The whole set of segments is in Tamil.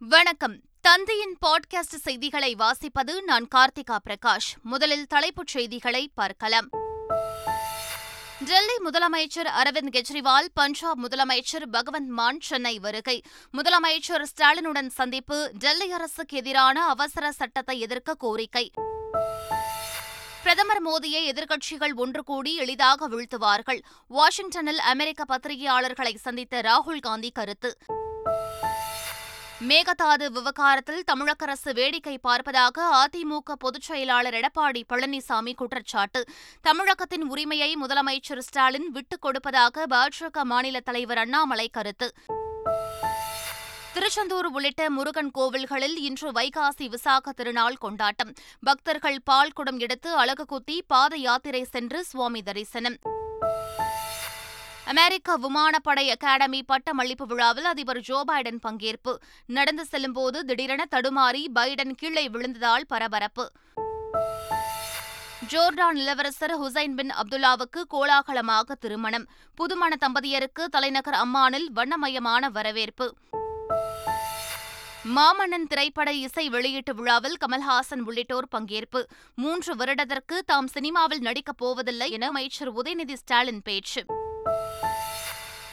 வணக்கம். தந்தையின் பாட்காஸ்ட் செய்திகளை வாசிப்பது நான் கார்த்திகா பிரகாஷ். முதலில் தலைப்புச் செய்திகளை பார்க்கலாம். டெல்லி முதலமைச்சர் அரவிந்த் கெஜ்ரிவால் பஞ்சாப் முதலமைச்சர் பகவந்த் மான் சென்னை வருகை. முதலமைச்சர் ஸ்டாலினுடன் சந்திப்பு டெல்லி அரசுக்கு எதிரான அவசர சட்டத்தை எதிர்க்க கோரிக்கை. பிரதமர் மோடியை எதிர்க்கட்சிகள் ஒன்று கூடி எளிதாக வீழ்த்துவார்கள். வாஷிங்டனில் அமெரிக்க பத்திரிகையாளர்களை சந்தித்த ராகுல் காந்தி கருத்து. மேகதாது விவகாரத்தில் தமிழக அரசு வேடிக்கை பார்ப்பதாக அதிமுக பொதுச் செயலாளர் எடப்பாடி பழனிசாமி குற்றச்சாட்டு. தமிழகத்தின் உரிமையை முதலமைச்சர் ஸ்டாலின் விட்டுக் கொடுப்பதாக பாஜக மாநில தலைவர் அண்ணாமலை கருத்து. திருச்செந்தூர் உள்ளிட்ட முருகன் கோவில்களில் இன்று வைகாசி விசாக திருநாள் கொண்டாட்டம். பக்தர்கள் பால் குடம் எடுத்து அழகு குத்தி பாத யாத்திரை சென்று சுவாமி தரிசனம். அமெரிக்க விமானப்படை அகாடமி பட்டமளிப்பு விழாவில் அதிபர் ஜோ பைடன் பங்கேற்பு. நடந்து செல்லும்போது திடீரென தடுமாறி பைடன் கீழே விழுந்ததால் பரபரப்பு. ஜோர்டான் இளவரசர் ஹுசைன் பின் அப்துல்லாவுக்கு கோலாகலமாக திருமணம். புதுமண தம்பதியருக்கு தலைநகர் அம்மானில் வண்ணமயமான வரவேற்பு. மாமன்னன் திரைப்பட இசை வெளியீட்டு விழாவில் கமல்ஹாசன் உள்ளிட்டோர் பங்கேற்பு. மூன்று வருடத்திற்கு தாம் சினிமாவில் நடிக்கப் போவதில்லை என அமைச்சர் உதயநிதி ஸ்டாலின் பேச்சு.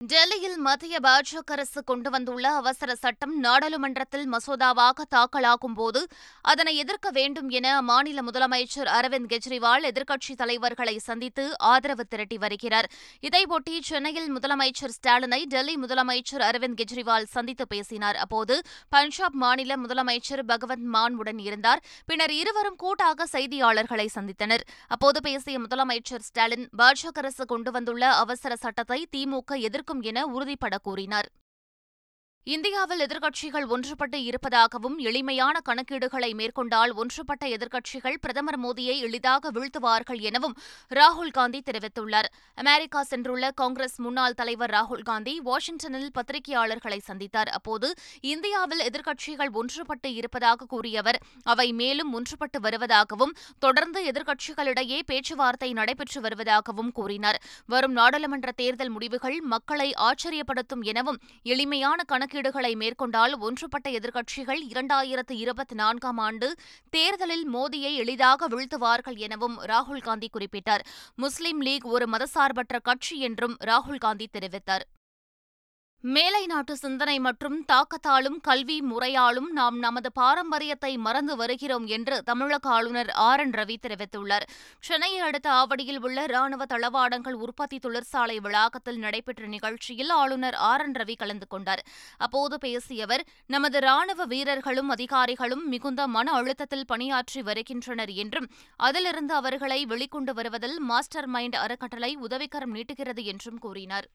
டெல்லியில் மத்திய பாஜக அரசு கொண்டு வந்துள்ள அவசர சட்டம் நாடாளுமன்றத்தில் மசோதாவாக தாக்கலாகும் போது அதனை எதிர்க்க வேண்டும் என அம்மாநில முதலமைச்சர் அரவிந்த் கெஜ்ரிவால் எதிர்க்கட்சித் தலைவர்களை சந்தித்து ஆதரவு திரட்டி வருகிறார். இதையொட்டி சென்னையில் முதலமைச்சர் ஸ்டாலினை டெல்லி முதலமைச்சர் அரவிந்த் கெஜ்ரிவால் சந்தித்து பேசினார். அப்போது பஞ்சாப் மாநில முதலமைச்சர் பகவந்த் மான் உடன் இருந்தார். பின்னர் இருவரும் கூட்டாக செய்தியாளர்களை சந்தித்தனர். அப்போது பேசிய முதலமைச்சர் ஸ்டாலின் பாஜக அரசு கொண்டு வந்துள்ள அவசர சட்டத்தை திமுக எதிர்க்கும் என உறுதிபட கூறினார். இந்தியாவில் எதிர்க்கட்சிகள் ஒன்றுபட்டு இருப்பதாகவும் எளிமையான கணக்கீடுகளை மேற்கொண்டால் ஒன்றுபட்ட எதிர்க்கட்சிகள் பிரதமர் மோடியை எளிதாக வீழ்த்துவார்கள் எனவும் ராகுல் காந்தி தெரிவித்துள்ளார். அமெரிக்கா சென்றுள்ள காங்கிரஸ் முன்னாள் தலைவர் ராகுல் காந்தி வாஷிங்டனில் பத்திரிகையாளர்களை சந்தித்தார். அப்போது இந்தியாவில் எதிர்க்கட்சிகள் ஒன்றுபட்டு இருப்பதாக கூறிய அவர் அவை மேலும் ஒன்றுபட்டு வருவதாகவும் தொடர்ந்து எதிர்க்கட்சிகளிடையே பேச்சுவார்த்தை நடைபெற்று வருவதாகவும் கூறினார். வரும் நாடாளுமன்ற தேர்தல் முடிவுகள் மக்களை ஆச்சரியப்படுத்தும் எனவும் எளிமையான கணக்கு கணக்கீடுகளை மேற்கொண்டால் ஒன்றுபட்ட எதிர்க்கட்சிகள் இரண்டாயிரத்து இருபத்தி நான்காம் ஆண்டு தேர்தலில் மோடியை எளிதாக வீழ்த்துவார்கள் எனவும் ராகுல் காந்தி குறிப்பிட்டார். முஸ்லீம் லீக் ஒரு மதசார்பற்ற கட்சி என்றும் ராகுல் காந்தி தெரிவித்தார். மேலை நாட்டு சிந்தனை மற்றும் தாக்கத்தாலும் கல்வி முறையாலும் நாம் நமது பாரம்பரியத்தை மறந்து வருகிறோம் என்று தமிழக ஆளுநர் ஆர் என் ரவி தெரிவித்துள்ளார். சென்னையை அடுத்த ஆவடியில் உள்ள ராணுவ தளவாடங்கள் உற்பத்தி தொழிற்சாலை வளாகத்தில் நடைபெற்ற நிகழ்ச்சியில் ஆளுநர் ஆர் என் ரவி கலந்து கொண்டார். அப்போது பேசிய அவர் நமது ராணுவ வீரர்களும் அதிகாரிகளும் மிகுந்த மன அழுத்தத்தில் பணியாற்றி வருகின்றனர் என்றும் அதிலிருந்து அவர்களை வெளிக்கொண்டு வருவதில் மாஸ்டர் மைண்ட் அறக்கட்டளை உதவிக்கரம் நீட்டுகிறது என்றும் கூறினார்.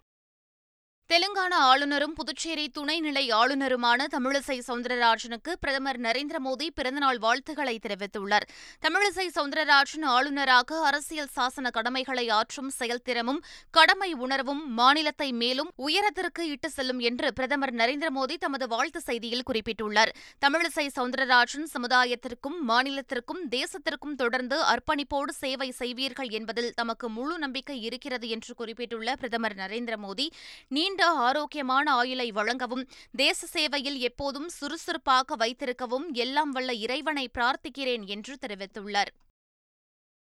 தெலுங்கானா ஆளுநரும் புதுச்சேரி துணைநிலை ஆளுநருமான தமிழிசை சவுந்தரராஜனுக்கு பிரதமர் நரேந்திர மோடி பிறந்தநாள் வாழ்த்துக்களை தெரிவித்துள்ளார். தமிழிசை சவுந்தரராஜன் ஆளுநராக அரசியல் சாசன கடமைகளை ஆற்றும் செயல்திறமும் கடமை உணர்வும் மாநிலத்தை மேலும் உயரத்திற்கு இட்டு செல்லும் என்று பிரதமர் நரேந்திர மோடி தமது வாழ்த்து செய்தியில் குறிப்பிட்டுள்ளார். தமிழிசை சவுந்தரராஜன் சமுதாயத்திற்கும் மாநிலத்திற்கும் தேசத்திற்கும் தொடர்ந்து அர்ப்பணிப்போடு சேவை செய்வீர்கள் என்பதில் தமக்கு முழு நம்பிக்கை இருக்கிறது என்று குறிப்பிட்டுள்ள பிரதமர் நரேந்திர மோடி நீண்ட நீண்ட ஆரோக்கியமான ஆயுளை வழங்கவும் தேச சேவையில் எப்போதும் சுறுசுறுப்பாக வைத்திருக்கவும் எல்லாம் வல்ல இறைவனை பிரார்த்திக்கிறேன் என்று தெரிவித்துள்ளார்.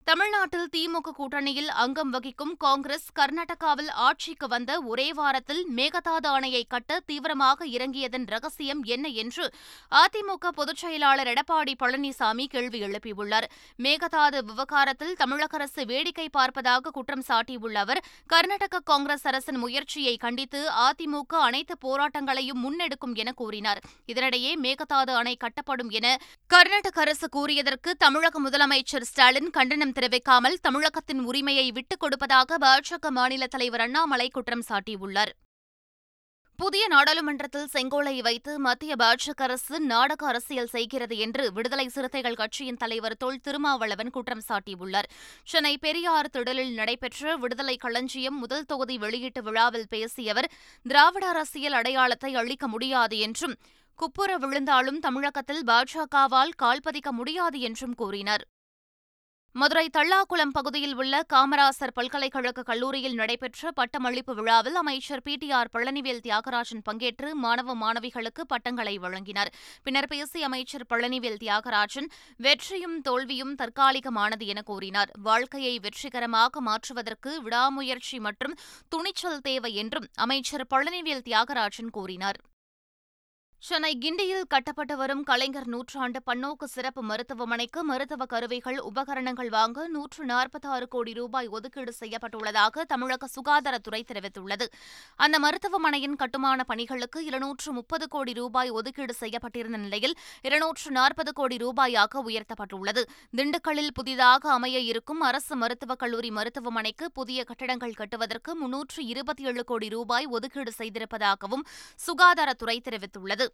தமிழ்நாட்டில் திமுக கூட்டணியில் அங்கம் வகிக்கும் காங்கிரஸ் கர்நாடகாவில் ஆட்சிக்கு வந்த ஒரே வாரத்தில் மேகதாது அணையை கட்ட தீவிரமாக இறங்கியதன் ரகசியம் என்ன என்று அதிமுக பொதுச் செயலாளர் எடப்பாடி பழனிசாமி கேள்வி எழுப்பியுள்ளார். மேகதாது விவகாரத்தில் தமிழக அரசு வேடிக்கை பார்ப்பதாக குற்றம் சாட்டியுள்ள அவர் கர்நாடக காங்கிரஸ் அரசின் முயற்சியை கண்டித்து அதிமுக அனைத்து போராட்டங்களையும் முன்னெடுக்கும் என கூறினார். இதனிடையே மேகதாது அணை கட்டப்படும் என கர்நாடக அரசு கூறியதற்கு தமிழக முதலமைச்சர் ஸ்டாலின் கண்டனம் தெரிவிக்காமல் தமிழகத்தின் உரிமையை விட்டுக் கொடுப்பதாக பாஜக மாநில தலைவர் அண்ணாமலை குற்றம் சாட்டியுள்ளார். புதிய நாடாளுமன்றத்தில் செங்கோலை வைத்து மத்திய பாஜக அரசு நாடக அரசியல் செய்கிறது என்று விடுதலை சிறுத்தைகள் கட்சியின் தலைவர் தொல் திருமாவளவன் குற்றம் சாட்டியுள்ளார். சென்னை பெரியார் திடலில் நடைபெற்ற விடுதலை களஞ்சியம் முதல் தொகுதி வெளியீட்டு விழாவில் பேசிய அவர் திராவிட அரசியல் அடையாளத்தை அளிக்க முடியாது என்றும் குப்புற விழுந்தாலும் தமிழகத்தில் பாஜகவால் கால்பதிக்க முடியாது என்றும் கூறினார். மதுரை தள்ளாக்குளம் பகுதியில் உள்ள காமராசர் பல்கலைக்கழக கல்லூரியில் நடைபெற்ற பட்டமளிப்பு விழாவில் அமைச்சர் P T R Palanivel Thiagarajan பங்கேற்று மாணவ மாணவிகளுக்கு பட்டங்களை வழங்கினார். பின்னர் பேசிய அமைச்சர் பழனிவேல் தியாகராஜன் வெற்றியும் தோல்வியும் தற்காலிகமானது என கூறினார். வாழ்க்கையை வெற்றிகரமாக மாற்றுவதற்கு விடாமுயற்சி மற்றும் துணிச்சல் தேவை என்றும் அமைச்சர் பழனிவேல் தியாகராஜன் கூறினார். சென்னை கிண்டியில் கட்டப்பட்டு வரும் கலைஞர் நூற்றாண்டு பன்னோக்கு சிறப்பு மருத்துவமனைக்கு மருத்துவ கருவிகள் உபகரணங்கள் வாங்க நூற்று நாற்பத்தாறு கோடி ரூபாய் ஒதுக்கீடு செய்யப்பட்டுள்ளதாக தமிழக சுகாதாரத்துறை தெரிவித்துள்ளது. அந்த மருத்துவமனையின் கட்டுமான பணிகளுக்கு இருநூற்று முப்பது கோடி ரூபாய் ஒதுக்கீடு செய்யப்பட்டிருந்த நிலையில் இருநூற்று நாற்பது கோடி ரூபாயாக உயர்த்தப்பட்டுள்ளது. திண்டுக்கல்லில் புதிதாக அமைய இருக்கும் அரசு மருத்துவக் கல்லூரி மருத்துவமனைக்கு புதிய கட்டடங்கள் கட்டுவதற்கு முன்னூற்று இருபத்தி ஏழு கோடி ரூபாய் ஒதுக்கீடு செய்திருப்பதாகவும் சுகாதாரத்துறை தெரிவித்துள்ளது.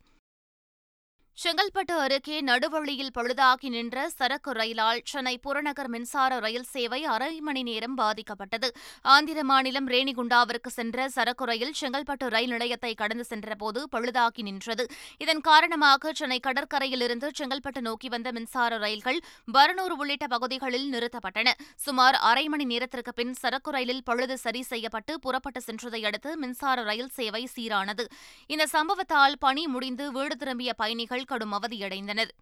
செங்கல்பட்டு அருகே நடுவழியில் பழுதாகி நின்ற சரக்கு ரயிலால் சென்னை புறநகர் மின்சார ரயில் சேவை அரை மணி நேரம் பாதிக்கப்பட்டது. ஆந்திர மாநிலம் ரேணிகுண்டாவிற்கு சென்ற சரக்கு ரயில் செங்கல்பட்டு ரயில் நிலையத்தை கடந்து சென்றபோது பழுதாகி நின்றது. இதன் காரணமாக சென்னை கடற்கரையிலிருந்து செங்கல்பட்டு நோக்கி வந்த மின்சார ரயில்கள் பரனூர் உள்ளிட்ட பகுதிகளில் நிறுத்தப்பட்டன. சுமார் அரை மணி நேரத்திற்கு பின் சரக்கு ரயிலில் பழுது சரி செய்யப்பட்டு புறப்பட்டு சென்றதை அடுத்து மின்சார ரயில் சேவை சீரானது. இந்த சம்பவத்தால் பணி முடிந்து வீடு திரும்பிய பயணிகள் கடும் அவதியடைந்தனர்.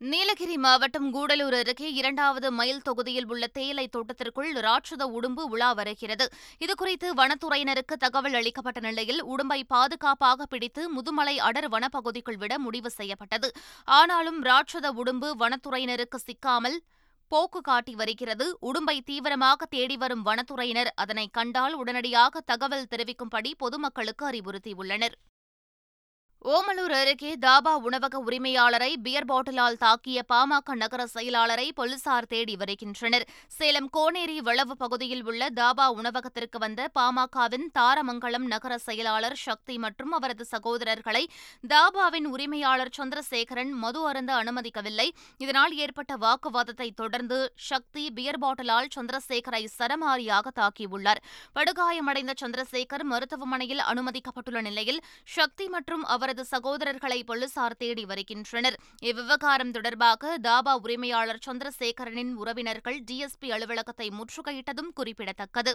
நீலகிரி மாவட்டம் கூடலூர் அருகே இரண்டாவது மைல் தொகுதியில் உள்ள தேயிலை தோட்டத்திற்குள் ராட்சத உடும்பு உலா வருகிறது. இதுகுறித்து வனத்துறையினருக்கு தகவல் அளிக்கப்பட்ட நிலையில் உடும்பை பாதுகாப்பாக பிடித்து முதுமலை அடர் வனப்பகுதிக்குள் விட முடிவு செய்யப்பட்டது. ஆனாலும் ராட்சத உடும்பு வனத்துறையினருக்கு சிக்காமல் போக்கு காட்டி வருகிறது. உடும்பை தீவிரமாக தேடி வரும் வனத்துறையினர் அதனை கண்டால் உடனடியாக தகவல் தெரிவிக்கும்படி பொதுமக்களுக்கு அறிவுறுத்தியுள்ளனர். ஓமலூர் அருகே தாபா உணவக உரிமையாளரை பியர் பாட்டிலால் தாக்கிய பாமக நகர செயலாளரை போலீசார் தேடி வருகின்றனர். சேலம் கோனேரி வளவு பகுதியில் உள்ள தாபா உணவகத்திற்கு வந்த பாமகவின் தாரமங்கலம் நகர செயலாளர் சக்தி மற்றும் அவரது சகோதரர்களை தாபாவின் உரிமையாளர் சந்திரசேகரன் மது அருந்த அனுமதிக்கவில்லை. இதனால் ஏற்பட்ட வாக்குவாதத்தை தொடர்ந்து சக்தி பியர் பாட்டிலால் சந்திரசேகரை சரமாரியாக தாக்கியுள்ளார். படுகாயமடைந்த சந்திரசேகர் மருத்துவமனையில் அனுமதிக்கப்பட்டுள்ள நிலையில் சக்தி மற்றும் அவரது அவரது சகோதரர்களை போலீசார் தேடி வருகின்றனர். இவ்விவகாரம் தொடர்பாக தாபா உரிமையாளர் சந்திரசேகரனின் உறவினர்கள் டிஎஸ்பி அலுவலகத்தை முற்றுகையிட்டதும் குறிப்பிடத்தக்கது.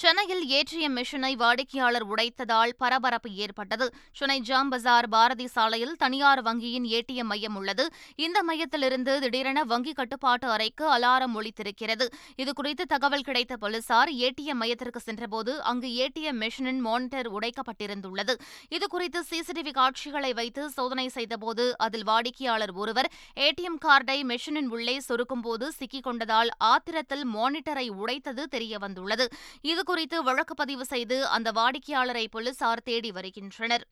சென்னையில் ஏற்றிய மிஷினை வாடிக்கையாளர் உடைத்ததால் பரபரப்பு ஏற்பட்டது. சென்னை ஜாம் பஜார் பாரதி சாலையில் தனியார் வங்கியின் ஏடிஎம் மையம் உள்ளது. இந்த மையத்திலிருந்து திடீரென வங்கி கட்டுப்பாட்டு அறைக்கு அலாரம் ஒழித்திருக்கிறது இதுகுறித்து தகவல் கிடைத்த போலீசார் ஏடிஎம் மையத்திற்கு சென்றபோது அங்கு ஏடிஎம் மிஷினின் மானிட்டர் உடைக்கப்பட்டிருந்துள்ளது. இதுகுறித்து சிசிடிவி காட்சிகளை வைத்து சோதனை செய்தபோது அதில் வாடிக்கையாளர் ஒருவர் ஏடிஎம் கார்டை மெஷினின் உள்ளே சொருக்கும்போது சிக்கிக் கொண்டதால் ஆத்திரத்தில் மானிட்டரை உடைத்தது தெரியவந்துள்ளது. இது குறித்து வழக்கு பதிவு செய்து அந்த வாடிக்கையாளரை போலீசார் தேடி வருகின்றனர்.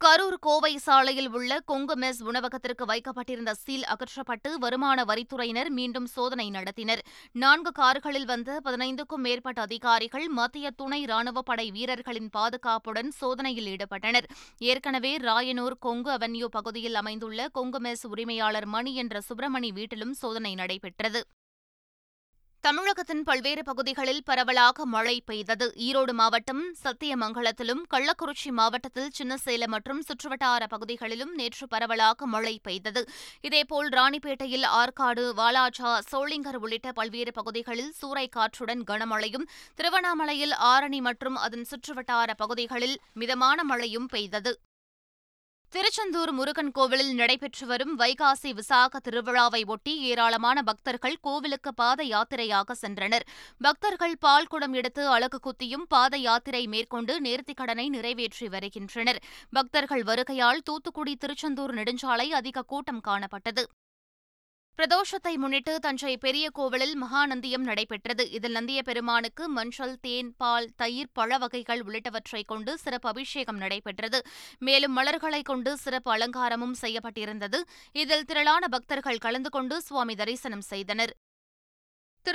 கரூர் கோவை சாலையில் உள்ள கொங்கு மெஸ் உணவகத்திற்கு வைக்கப்பட்டிருந்த சீல் அகற்றப்பட்டு வருமான வரித்துறையினர் மீண்டும் சோதனை நடத்தினர். நான்கு கார்களில் வந்த பதினைந்துக்கும் மேற்பட்ட அதிகாரிகள் மத்திய துணை ராணுவப் படை வீரர்களின் பாதுகாப்புடன் சோதனையில் ஈடுபட்டனர். ஏற்கனவே ராயனூர் கொங்கு அவென்யூ பகுதியில் அமைந்துள்ள கொங்கு மெஸ் உரிமையாளர் மணி என்ற சுப்பிரமணி வீட்டிலும் சோதனை நடைபெற்றது. தமிழகத்தின் பல்வேறு பகுதிகளில் பரவலாக மழை பெய்தது. ஈரோடு மாவட்டம் சத்தியமங்கலத்திலும் கள்ளக்குறிச்சி மாவட்டத்தில் சின்னசேலம் மற்றும் சுற்றுவட்டார பகுதிகளிலும் நேற்று பரவலாக மழை பெய்தது. இதேபோல் ராணிப்பேட்டையில் ஆற்காடு வாலாஜா சோளிங்கர் உள்ளிட்ட பல்வேறு பகுதிகளில் சூறைக்காற்றுடன் கனமழையும் திருவண்ணாமலையில் ஆரணி மற்றும் அதன் சுற்றுவட்டார பகுதிகளில் மிதமான மழையும் பெய்தது. திருச்செந்தூர் முருகன் கோவிலில் நடைபெற்று வரும் வைகாசி விசாக திருவிழாவை ஒட்டி ஏராளமான பக்தர்கள் கோவிலுக்கு பாத யாத்திரையாக சென்றனர். பக்தர்கள் பால் குடம் எடுத்து அழகு குத்தியும் பாத யாத்திரை மேற்கொண்டு நேர்த்திக்கடனை நிறைவேற்றி வருகின்றனர். பக்தர்கள் வருகையால் தூத்துக்குடி திருச்செந்தூர் நெடுஞ்சாலை அதிக கூட்டம் காணப்பட்டது. பிரதோஷத்தை முன்னிட்டு தஞ்சை பெரிய கோவிலில் மகாநந்தியம் நடைபெற்றது. இதில் நந்திய பெருமானுக்கு மஞ்சள் தேன் பால் தயிர் பழ வகைகள் உள்ளிட்டவற்றை கொண்டு சிறப்பு அபிஷேகம் நடைபெற்றது. மேலும் மலர்களை கொண்டு சிறப்பு அலங்காரமும் செய்யப்பட்டிருந்தது. இதில் திரளான பக்தர்கள் கலந்து கொண்டு சுவாமி தரிசனம் செய்தனர்.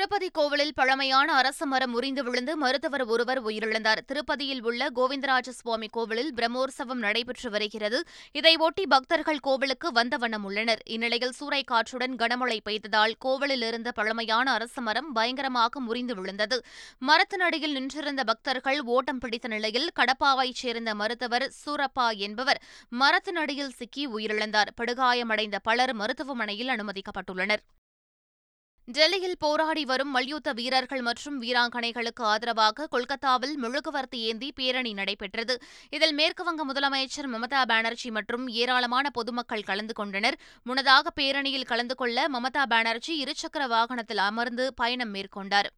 திருப்பதி கோவிலில் பழமையான அரச மரம் முறிந்து விழுந்து மருத்துவர் ஒருவர் உயிரிழந்தார். திருப்பதியில் உள்ள கோவிந்தராஜ சுவாமி கோவிலில் பிரம்மோற்சவம் நடைபெற்று வருகிறது. இதையொட்டி பக்தர்கள் கோவிலுக்கு வந்த வண்ணம் உள்ளனர். இந்நிலையில் சூறைக்காற்றுடன் கனமழை பெய்ததால் கோவிலில் இருந்த பழமையான அரச மரம் பயங்கரமாக முறிந்து விழுந்தது. மரத்தினடியில் நின்றிருந்த பக்தர்கள் ஓட்டம் பிடித்த நிலையில் கடப்பாவைச் சேர்ந்த மருத்துவர் சூரப்பா என்பவர் மரத்தினடியில் சிக்கி உயிரிழந்தார். படுகாயமடைந்த பலர் மருத்துவமனையில் அனுமதிக்கப்பட்டுள்ளனர். டெல்லியில் போராடி வரும் மல்யுத்த வீரர்கள் மற்றும் வீராங்கனைகளுக்கு ஆதரவாக கொல்கத்தாவில் மெழுகுவர்த்தி ஏந்தி பேரணி நடைபெற்றது. இதில் மேற்குவங்க முதலமைச்சர் மமதா பானர்ஜி மற்றும் ஏராளமான பொதுமக்கள் கலந்து கொண்டனர். முன்னதாக பேரணியில் கலந்து கொள்ள மமதா பானர்ஜி இருசக்கர வாகனத்தில் அமர்ந்து பயணம் மேற்கொண்டார்.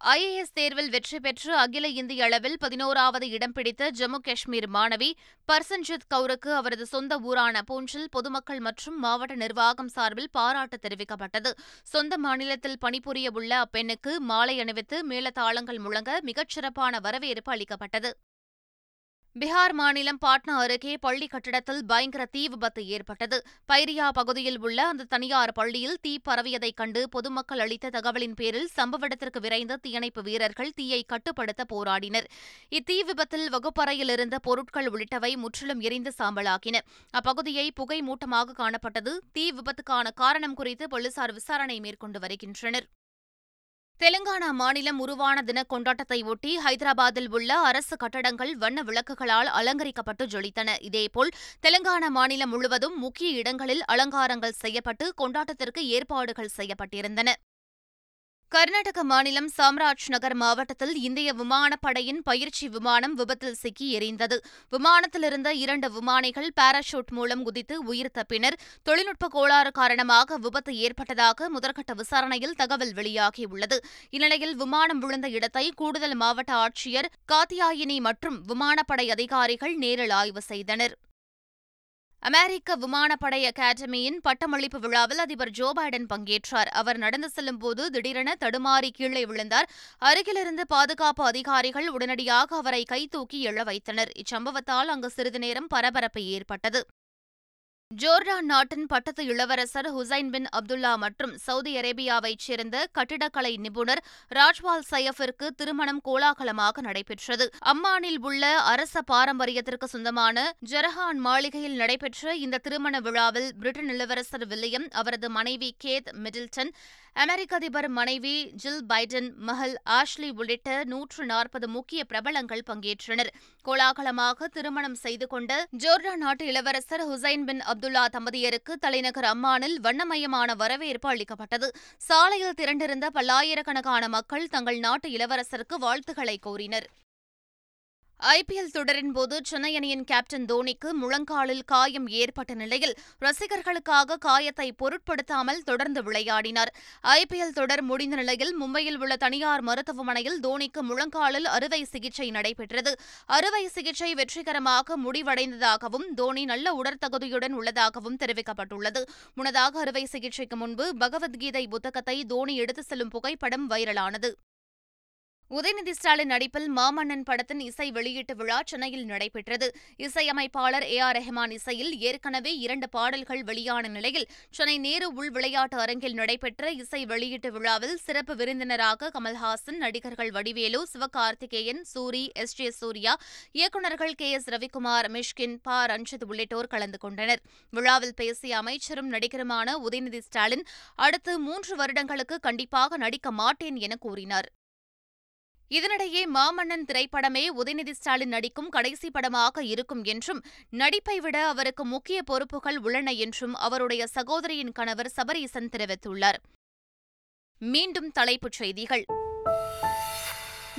ஐஏஎஸ் தேர்வில் வெற்றி பெற்று அகில இந்திய அளவில் பதினோராவது இடம் பிடித்த ஜம்மு காஷ்மீர் மாணவி பர்சன்ஜித் கவுருக்கு அவரது சொந்த ஊரான பூஞ்சில் பொதுமக்கள் மற்றும் மாவட்ட நிர்வாகம் சார்பில் பாராட்டு தெரிவிக்கப்பட்டது. சொந்த மாநிலத்தில் பணிபுரிய உள்ள அப்பெண்ணுக்கு மாலை அணிவித்து மேளதாளங்கள் முழங்க மிகச்சிறப்பான வரவேற்பு அளிக்கப்பட்டது. பீகார் மாநிலம் பாட்னா அருகே பள்ளி கட்டிடத்தில் பயங்கர தீ விபத்து ஏற்பட்டது. பைரியா பகுதியில் உள்ள அந்த தனியார் பள்ளியில் தீ பரவியதைக் கண்டு பொதுமக்கள் அளித்த தகவலின் பேரில் சம்பவ இடத்திற்கு விரைந்த தீயணைப்பு வீரர்கள் தீயை கட்டுப்படுத்த போராடினர். இத்தீ விபத்தில் வகுப்பறையில் இருந்த பொருட்கள் உள்ளிட்டவை முற்றிலும் எரிந்து சாம்பலாக்கின அப்பகுதியை புகை மூட்டமாக காணப்பட்டது. தீ விபத்துக்கான காரணம் குறித்து போலீசார் விசாரணை மேற்கொண்டு வருகின்றனர். தெலுங்கானா மாநிலம் உருவான தின கொண்டாட்டத்தை ஒட்டி ஹைதராபாத்தில் உள்ள அரசு கட்டடங்கள் வண்ண விளக்குகளால் அலங்கரிக்கப்பட்டு ஜொலித்தன. இதேபோல் தெலுங்கானா மாநிலம் முழுவதும் முக்கிய இடங்களில் அலங்காரங்கள் செய்யப்பட்டு கொண்டாட்டத்திற்கு ஏற்பாடுகள் செய்யப்பட்டிருந்தன. கர்நாடக மாநிலம் சாம்ராஜ் நகர் மாவட்டத்தில் இந்திய விமானப்படையின் பயிற்சி விமானம் விபத்தில் சிக்கி எரிந்தது விமானத்திலிருந்த இரண்டு விமானிகள் பாராசூட் மூலம் குதித்து உயிர் தப்பினர். தொழில்நுட்ப கோளாறு காரணமாக விபத்து ஏற்பட்டதாக முதற்கட்ட விசாரணையில் தகவல் வெளியாகியுள்ளது. இந்நிலையில் விமானம் விழுந்த இடத்தை கூடுதல் மாவட்ட ஆட்சியர் காத்தியாயினி மற்றும் விமானப்படை அதிகாரிகள் நேரில் ஆய்வு செய்தனர். அமெரிக்க விமானப்படை அகாடமியின் பட்டமளிப்பு விழாவில் அதிபர் ஜோ பைடன் பங்கேற்றார். அவர் நடந்து செல்லும் போது திடீரென தடுமாறி கீழே விழுந்தார். அருகிலிருந்து பாதுகாப்பு அதிகாரிகள் உடனடியாக அவரை கைதூக்கி எழ வைத்தனர். இச்சம்பவத்தால் அங்கு சிறிது நேரம் பரபரப்பு ஏற்பட்டது. ஜோர்டான் நாட்டின் பட்டத்து இளவரசர் ஹுசைன் பின் அப்துல்லா மற்றும் சவுதி அரேபியாவைச் சேர்ந்த கட்டிடக்கலை நிபுணர் ராஜ்வால் சையஃபிற்கு திருமணம் கோலாகலமாக நடைபெற்றது. அம்மானில் உள்ள அரச பாரம்பரியத்திற்கு சொந்தமான ஜெரஹான் மாளிகையில் நடைபெற்ற இந்த திருமண விழாவில் பிரிட்டன் இளவரசர் வில்லியம் அவரது மனைவி கேத் மிடில்டன் அமெரிக்க அதிபர் மனைவி ஜில் பைடன் மகள் ஆஷ்லி உள்ளிட்ட நூற்று நாற்பது முக்கிய பிரபலங்கள் பங்கேற்றனர். கோலாகலமாக திருமணம் செய்து கொண்ட ஜோர்டான் நாட்டு இளவரசர் ஹுசைன் பின் அப்துல்லா தம்பதியருக்கு தலைநகர் அம்மானில் வண்ணமயமான வரவேற்பு அளிக்கப்பட்டது. சாலையில் திரண்டிருந்த பல்லாயிரக்கணக்கான மக்கள் தங்கள் நாட்டு இளவரசருக்கு வாழ்த்துக்களை கோரினர் ஐபிஎல் தொடரின் போது சென்னை அணியின் கேப்டன் தோனிக்கு முழங்காலில் காயம் ஏற்பட்ட நிலையில் ரசிகர்களுக்காக காயத்தை பொருட்படுத்தாமல் தொடர்ந்து விளையாடினார். ஐபிஎல் தொடர் முடிந்த நிலையில் மும்பையில் உள்ள தனியார் மருத்துவமனையில் தோனிக்கு முழங்காலில் அறுவை சிகிச்சை நடைபெற்றது. அறுவை சிகிச்சை வெற்றிகரமாக முடிவடைந்ததாகவும் தோனி நல்ல உடற்தகுதியுடன் உள்ளதாகவும் தெரிவிக்கப்பட்டுள்ளது. முன்னதாக அறுவை சிகிச்சைக்கு முன்பு பகவத்கீதை புத்தகத்தை தோனி எடுத்துச் செல்லும் புகைப்படம் வைரலானது. உதயநிதி ஸ்டாலின் நடிப்பில் மாமன்னன் படத்தின் இசை வெளியீட்டு விழா சென்னையில் நடைபெற்றது. இசையமைப்பாளர் ஏ ஆர் ரெஹமான் இசையில் ஏற்கனவே இரண்டு பாடல்கள் வெளியான நிலையில் சென்னை நேரு உள் விளையாட்டு அரங்கில் நடைபெற்ற இசை வெளியீட்டு விழாவில் சிறப்பு விருந்தினராக கமல்ஹாசன் நடிகர்கள் வடிவேலு சிவகார்த்திகேயன் சூரி எஸ் ஜே சூர்யா இயக்குநர்கள் கே எஸ் ரவிக்குமார் மிஷ்கின் ப. ரஞ்சித் உள்ளிட்டோர் கலந்து கொண்டனர். விழாவில் பேசிய அமைச்சரும் நடிகருமான உதயநிதி ஸ்டாலின் அடுத்து மூன்று வருடங்களுக்கு கண்டிப்பாக நடிக்க மாட்டேன் என கூறினார். இதனிடையே மாமன்னன் திரைப்படமே உதயநிதி ஸ்டாலின் நடிக்கும் கடைசி படமாக இருக்கும் என்றும் நடிப்பை விட அவருக்கு முக்கிய பொறுப்புகள் உள்ளன என்றும் அவருடைய சகோதரியின் கணவர் சபரீசன் தெரிவித்துள்ளார். மீண்டும் தலைப்புச் செய்திகள்.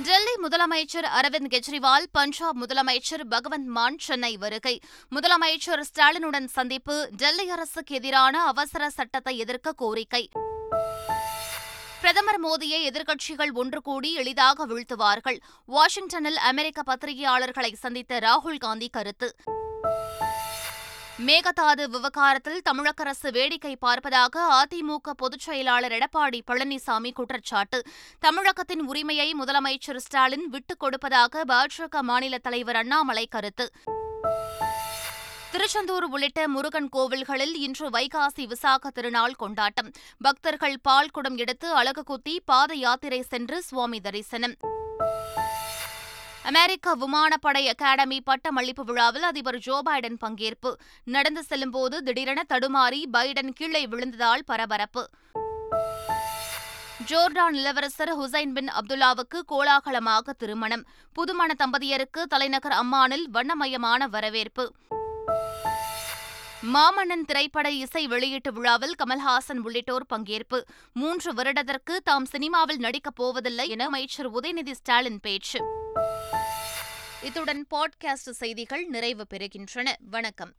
டெல்லி முதலமைச்சர் அரவிந்த் கெஜ்ரிவால் பஞ்சாப் முதலமைச்சர் பகவந்த் மான் சென்னை வருகை. முதலமைச்சர் ஸ்டாலினுடன் சந்திப்பு டெல்லி அரசுக்கு எதிரான அவசர சட்டத்தை எதிர்க்க கோரிக்கை. பிரதமர் மோடியை எதிர்க்கட்சிகள் ஒன்று கூடி எளிதாக வீழ்த்துவார்கள். வாஷிங்டனில் அமெரிக்க பத்திரிகையாளர்களை சந்தித்த ராகுல் காந்தி கருத்து. மேகதாது விவகாரத்தில் தமிழக அரசு வேடிக்கை பார்ப்பதாக அதிமுக பொதுச் செயலாளர் எடப்பாடி பழனிசாமி குற்றச்சாட்டு. தமிழகத்தின் உரிமையை முதலமைச்சர் ஸ்டாலின் விட்டுக் கொடுப்பதாக பாஜக மாநில தலைவர் அண்ணாமலை கருத்து. திருச்செந்தூர் உள்ளிட்ட முருகன் கோவில்களில் இன்று வைகாசி விசாக திருநாள் கொண்டாட்டம். பக்தர்கள் பால் குடம் எடுத்து அழகு குத்தி பாத யாத்திரை சென்று சுவாமி தரிசனம். அமெரிக்க விமானப்படை அகாடமி பட்டமளிப்பு விழாவில் அதிபர் ஜோ பைடன் பங்கேற்பு. நடந்து செல்லும்போது திடீரென தடுமாறி பைடன் கீழே விழுந்ததால் பரபரப்பு. ஜோர்டான் இளவரசர் ஹுசைன் பின் அப்துல்லாவுக்கு கோலாகலமாக திருமணம். புதுமண தம்பதியருக்கு தலைநகர் அம்மானில் வண்ணமயமான வரவேற்பு. மாமன்னன் திரைப்பட இசை வெளியீட்டு விழாவில் கமல்ஹாசன் உள்ளிட்டோர் பங்கேற்பு. மூன்று வருடத்திற்கு தாம் சினிமாவில் நடிக்கப் போவதில்லை என அமைச்சர் உதயநிதி ஸ்டாலின் பேச்சு. இத்துடன் பாட்காஸ்ட் செய்திகள் நிறைவு பெறுகின்றன. வணக்கம்.